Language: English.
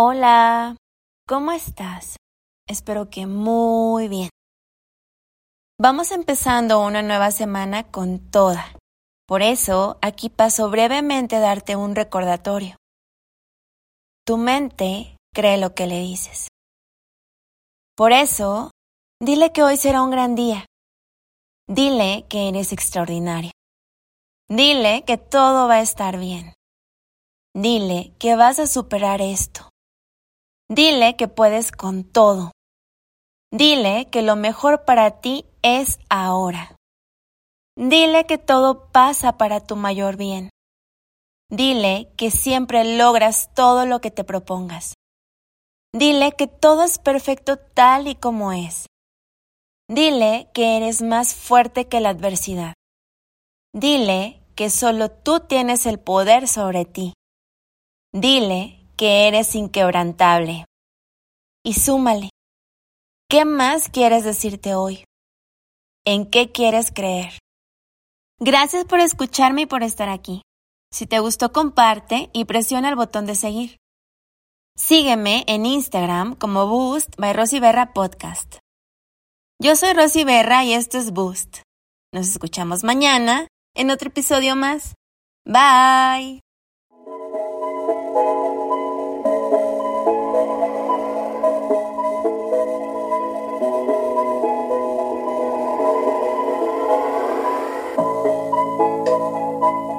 Hola, ¿cómo estás? Espero que muy bien. Vamos empezando una nueva semana con toda. Por eso, aquí paso brevemente a darte un recordatorio. Tu mente cree lo que le dices. Por eso, dile que hoy será un gran día. Dile que eres extraordinario. Dile que todo va a estar bien. Dile que vas a superar esto. Dile que puedes con todo. Dile que lo mejor para ti es ahora. Dile que todo pasa para tu mayor bien. Dile que siempre logras todo lo que te propongas. Dile que todo es perfecto tal y como es. Dile que eres más fuerte que la adversidad. Dile que solo tú tienes el poder sobre ti. Dile que eres inquebrantable. Y súmale. ¿Qué más quieres decirte hoy? ¿En qué quieres creer? Gracias por escucharme y por estar aquí. Si te gustó, comparte y presiona el botón de seguir. Sígueme en Instagram como Boost by Rosy Berra Podcast. Yo soy Rosy Berra y esto es Boost. Nos escuchamos mañana en otro episodio más. Bye.